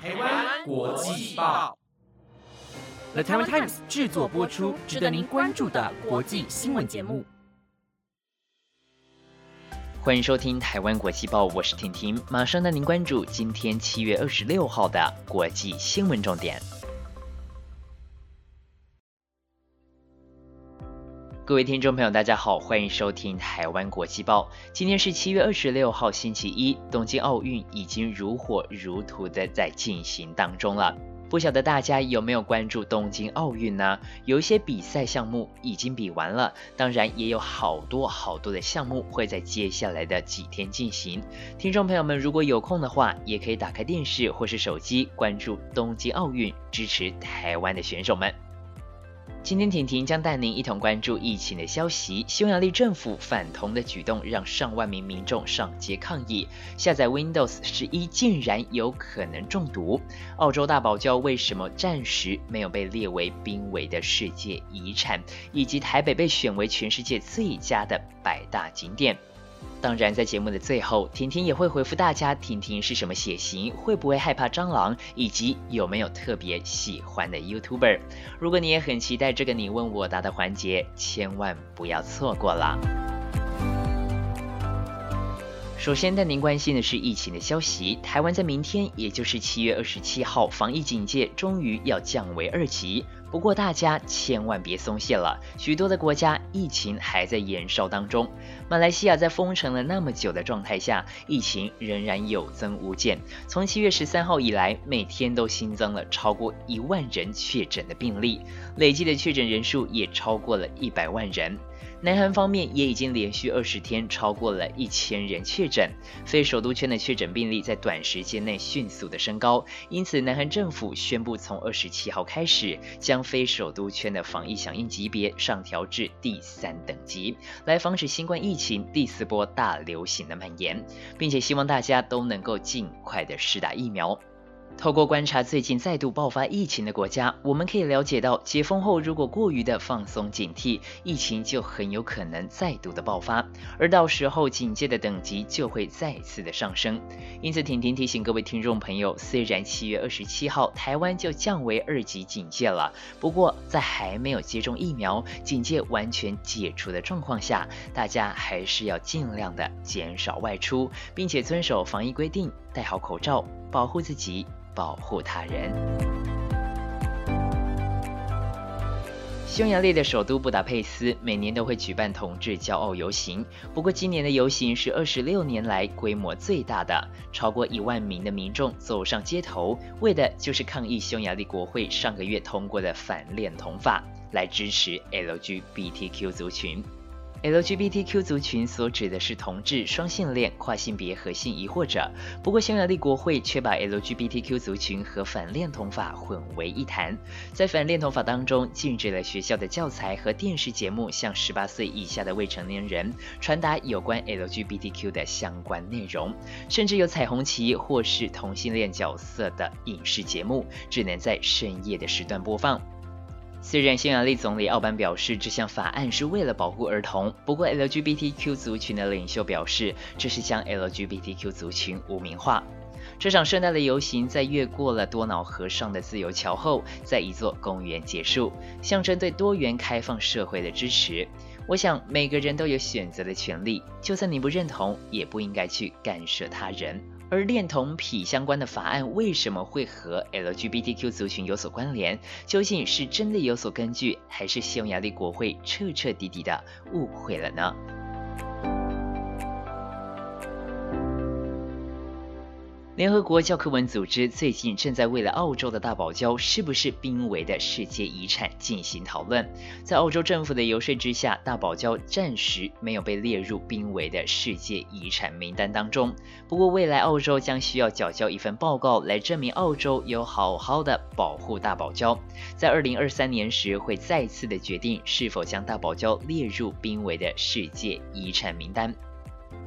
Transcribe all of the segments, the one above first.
台湾国际报，The Taiwan Times 制作播出，值得您关注的国际新闻节目。欢迎收听《台湾国际报》，我是婷婷，马上带您关注今天七月二十六号的国际新闻重点。各位听众朋友，大家好，欢迎收听《台湾国际报》。今天是七月二十六号，星期一，东京奥运已经如火如荼的在进行当中了。不晓得大家有没有关注东京奥运呢？有一些比赛项目已经比完了，当然也有好多好多的项目会在接下来的几天进行。听众朋友们，如果有空的话，也可以打开电视或是手机关注东京奥运，支持台湾的选手们。今天婷婷将带您一同关注疫情的消息。匈牙利政府反同的举动让上万名民众上街抗议。下载 Windows 十一竟然有可能中毒。澳洲大堡礁为什么暂时没有被列为濒危的世界遗产？以及台北被选为全世界最佳的百大景点。当然，在节目的最后，婷婷也会回复大家：婷婷是什么血型？会不会害怕蟑螂？以及有没有特别喜欢的 YouTuber？如果你也很期待这个你问我答的环节，千万不要错过了。首先带您关心的是疫情的消息。台湾在明天，也就是七月二十七号，防疫警戒终于要降为二级。不过大家千万别松懈了，许多的国家疫情还在延烧当中。马来西亚在封城了那么久的状态下，疫情仍然有增无减。从七月十三号以来，每天都新增了超过一万人确诊的病例，累计的确诊人数也超过了一百万人。南韩方面也已经连续二十天超过了一千人确诊，非首都圈的确诊病例在短时间内迅速的升高，因此南韩政府宣布从二十七号开始，将非首都圈的防疫响应级别上调至第三等级，来防止新冠疫情第四波大流行的蔓延，并且希望大家都能够尽快的施打疫苗。透过观察最近再度爆发疫情的国家，我们可以了解到，解封后如果过于的放松警惕，疫情就很有可能再度的爆发，而到时候警戒的等级就会再次的上升。因此，婷婷提醒各位听众朋友，虽然七月二十七号台湾就降为二级警戒了，不过在还没有接种疫苗、警戒完全解除的状况下，大家还是要尽量的减少外出，并且遵守防疫规定，戴好口罩，保护自己。保护他人。匈牙利的首都布达佩斯每年都会举办同志骄傲游行，不过今年的游行是二十六年来规模最大的，超过一万名的民众走上街头，为的就是抗议匈牙利国会上个月通过的反恋童法，来支持 LGBTQ 族群。LGBTQ 族群所指的是同志、双性恋、跨性别和性疑惑者。不过，匈牙利国会却把 LGBTQ 族群和反恋同法混为一谈。在反恋同法当中，禁止了学校的教材和电视节目向十八岁以下的未成年人传达有关 LGBTQ 的相关内容，甚至有彩虹旗或是同性恋角色的影视节目只能在深夜的时段播放。虽然匈牙利总理奥班表示这项法案是为了保护儿童，不过 LGBTQ 族群的领袖表示这是将 LGBTQ 族群污名化。这场盛大的游行在越过了多瑙河上的自由桥后，在一座公园结束，象征对多元开放社会的支持。我想每个人都有选择的权利，就算你不认同，也不应该去干涉他人。而恋童癖相关的法案为什么会和 LGBTQ 族群有所关联？究竟是真的有所根据，还是匈牙利国会彻彻底底的误会了呢？联合国教科文组织最近正在为了澳洲的大堡礁是不是濒危的世界遗产进行讨论。在澳洲政府的游说之下，大堡礁暂时没有被列入濒危的世界遗产名单当中。不过，未来澳洲将需要缴交一份报告来证明澳洲有好好的保护大堡礁。在二零二三年时，会再次的决定是否将大堡礁列入濒危的世界遗产名单。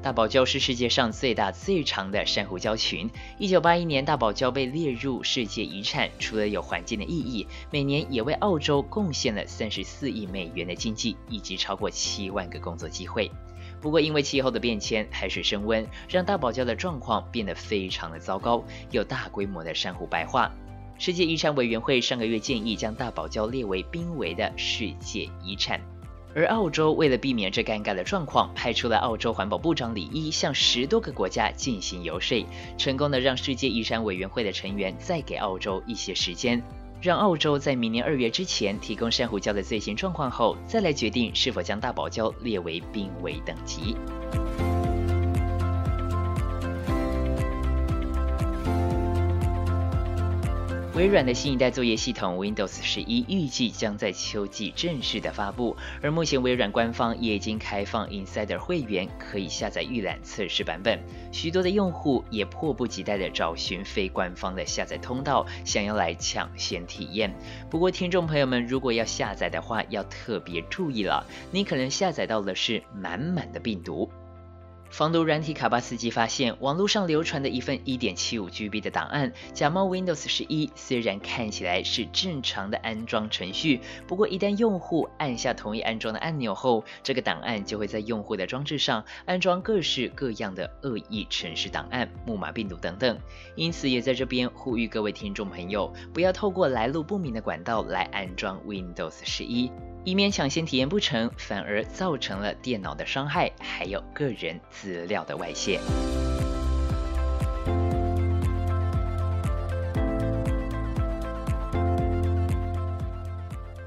大堡礁是世界上最大最长的珊瑚礁群。一九八一年，大堡礁被列入世界遗产，除了有环境的意义，每年也为澳洲贡献了三十四亿美元的经济，以及超过七万个工作机会。不过因为气候的变迁，海水升温，让大堡礁的状况变得非常的糟糕，有大规模的珊瑚白化。世界遗产委员会上个月建议将大堡礁列为濒危的世界遗产。而澳洲为了避免这尴尬的状况，派出了澳洲环保部长李一向十多个国家进行游说，成功的让世界遗产委员会的成员再给澳洲一些时间，让澳洲在明年二月之前提供珊瑚礁的最新状况后，再来决定是否将大堡礁列为濒危等级。微软的新一代作业系统 Windows 十一预计将在秋季正式的发布，而目前微软官方也已经开放 Insider 会员可以下载预览测试版本，许多的用户也迫不及待的找寻非官方的下载通道，想要来抢先体验。不过，听众朋友们，如果要下载的话，要特别注意了，你可能下载到的是满满的病毒。防毒软体卡巴斯基发现，网络上流传的一份 1.75GB 的档案假冒 Windows 十一，虽然看起来是正常的安装程序，不过一旦用户按下同意安装的按钮后，这个档案就会在用户的装置上安装各式各样的恶意程式档案、木马病毒等等。因此，也在这边呼吁各位听众朋友，不要透过来路不明的管道来安装 Windows 十一。以免抢先体验不成，反而造成了电脑的伤害，还有个人资料的外泄。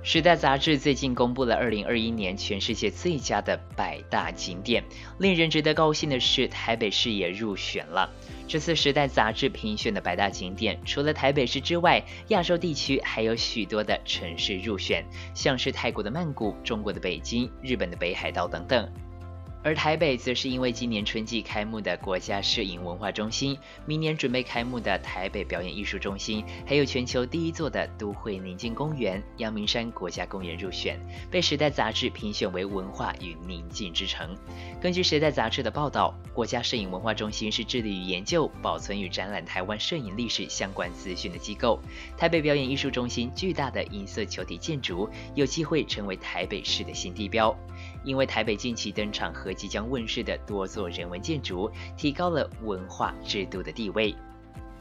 时代杂志最近公布了2021年全世界最佳的百大景点，令人值得高兴的是，台北市也入选了。这次时代杂志评选的百大景点，除了台北市之外，亚洲地区还有许多的城市入选，像是泰国的曼谷、中国的北京、日本的北海道等等。而台北则是因为今年春季开幕的国家摄影文化中心，明年准备开幕的台北表演艺术中心，还有全球第一座的都会宁静公园——阳明山国家公园入选，被时代杂志评选为文化与宁静之城。根据时代杂志的报道，国家摄影文化中心是致力于研究、保存与展览台湾摄影历史相关资讯的机构。台北表演艺术中心巨大的银色球体建筑，有机会成为台北市的新地标。因为台北近期登场和即将问世的多座人文建筑，提高了文化制度的地位。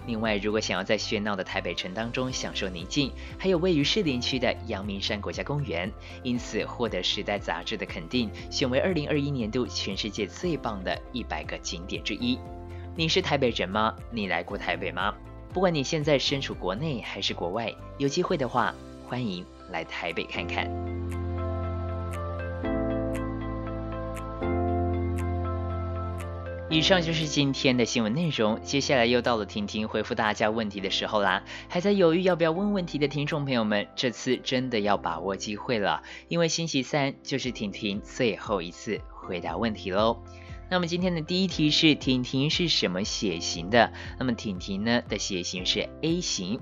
另外，如果想要在喧闹的台北城当中享受宁静，还有位于士林区的阳明山国家公园，因此获得《时代》杂志的肯定，选为二零二一年度全世界最棒的一百个景点之一。你是台北人吗？你来过台北吗？不管你现在身处国内还是国外，有机会的话，欢迎来台北看看。以上就是今天的新闻内容，接下来又到了婷婷回复大家问题的时候啦。还在犹豫要不要问问题的听众朋友们，这次真的要把握机会了，因为星期三就是婷婷最后一次回答问题喽。那么今天的第一题是婷婷是什么血型的？那么婷婷呢的血型是 A 型。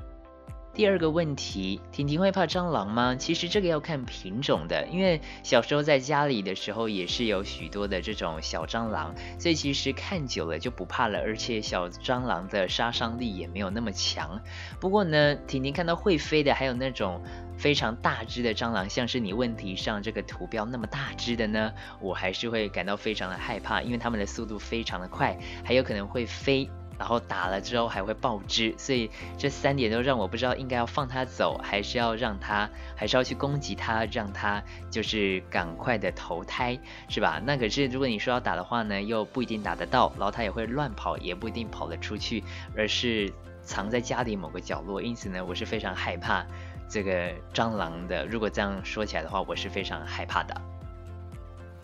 第二个问题，婷婷会怕蟑螂吗？其实这个要看品种的，因为小时候在家里的时候也是有许多的这种小蟑螂，所以其实看久了就不怕了，而且小蟑螂的杀伤力也没有那么强。不过呢，婷婷看到会飞的，还有那种非常大只的蟑螂，像是你问题上这个图标那么大只的呢，我还是会感到非常的害怕，因为它们的速度非常的快，还有可能会飞。然后打了之后还会爆汁，所以这三点都让我不知道应该要放它走，还是要让它，还是要去攻击它，让它就是赶快的投胎，是吧？那可是如果你说要打的话呢，又不一定打得到，然后它也会乱跑，也不一定跑得出去，而是藏在家里某个角落。因此呢，我是非常害怕这个蟑螂的。如果这样说起来的话，我是非常害怕的。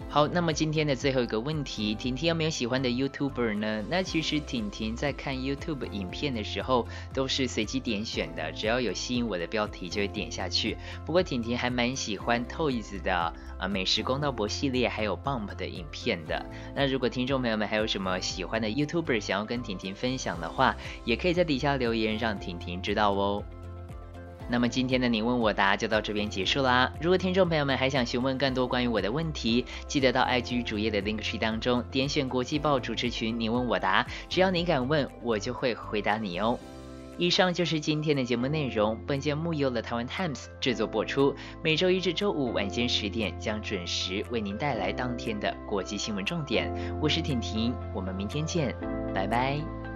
好，那么今天的最后一个问题，婷婷有没有喜欢的 YouTuber 呢？那其实婷婷在看 YouTube 影片的时候都是随机点选的，只要有吸引我的标题就会点下去。不过婷婷还蛮喜欢 Toys 的啊美食公道博系列，还有 Bump 的影片的。那如果听众朋友们还有什么喜欢的 YouTuber 想要跟婷婷分享的话，也可以在底下留言让婷婷知道哦。那么今天的你问我答就到这边结束啦。如果听众朋友们还想询问更多关于我的问题，记得到 IG 主页的 link tree 当中点选国际报主持群，你问我答，只要你敢问，我就会回答你哦。以上就是今天的节目内容。本节目由了台湾 Times 制作播出，每周一至周五晚间十点将准时为您带来当天的国际新闻重点。我是婷婷，我们明天见，拜拜。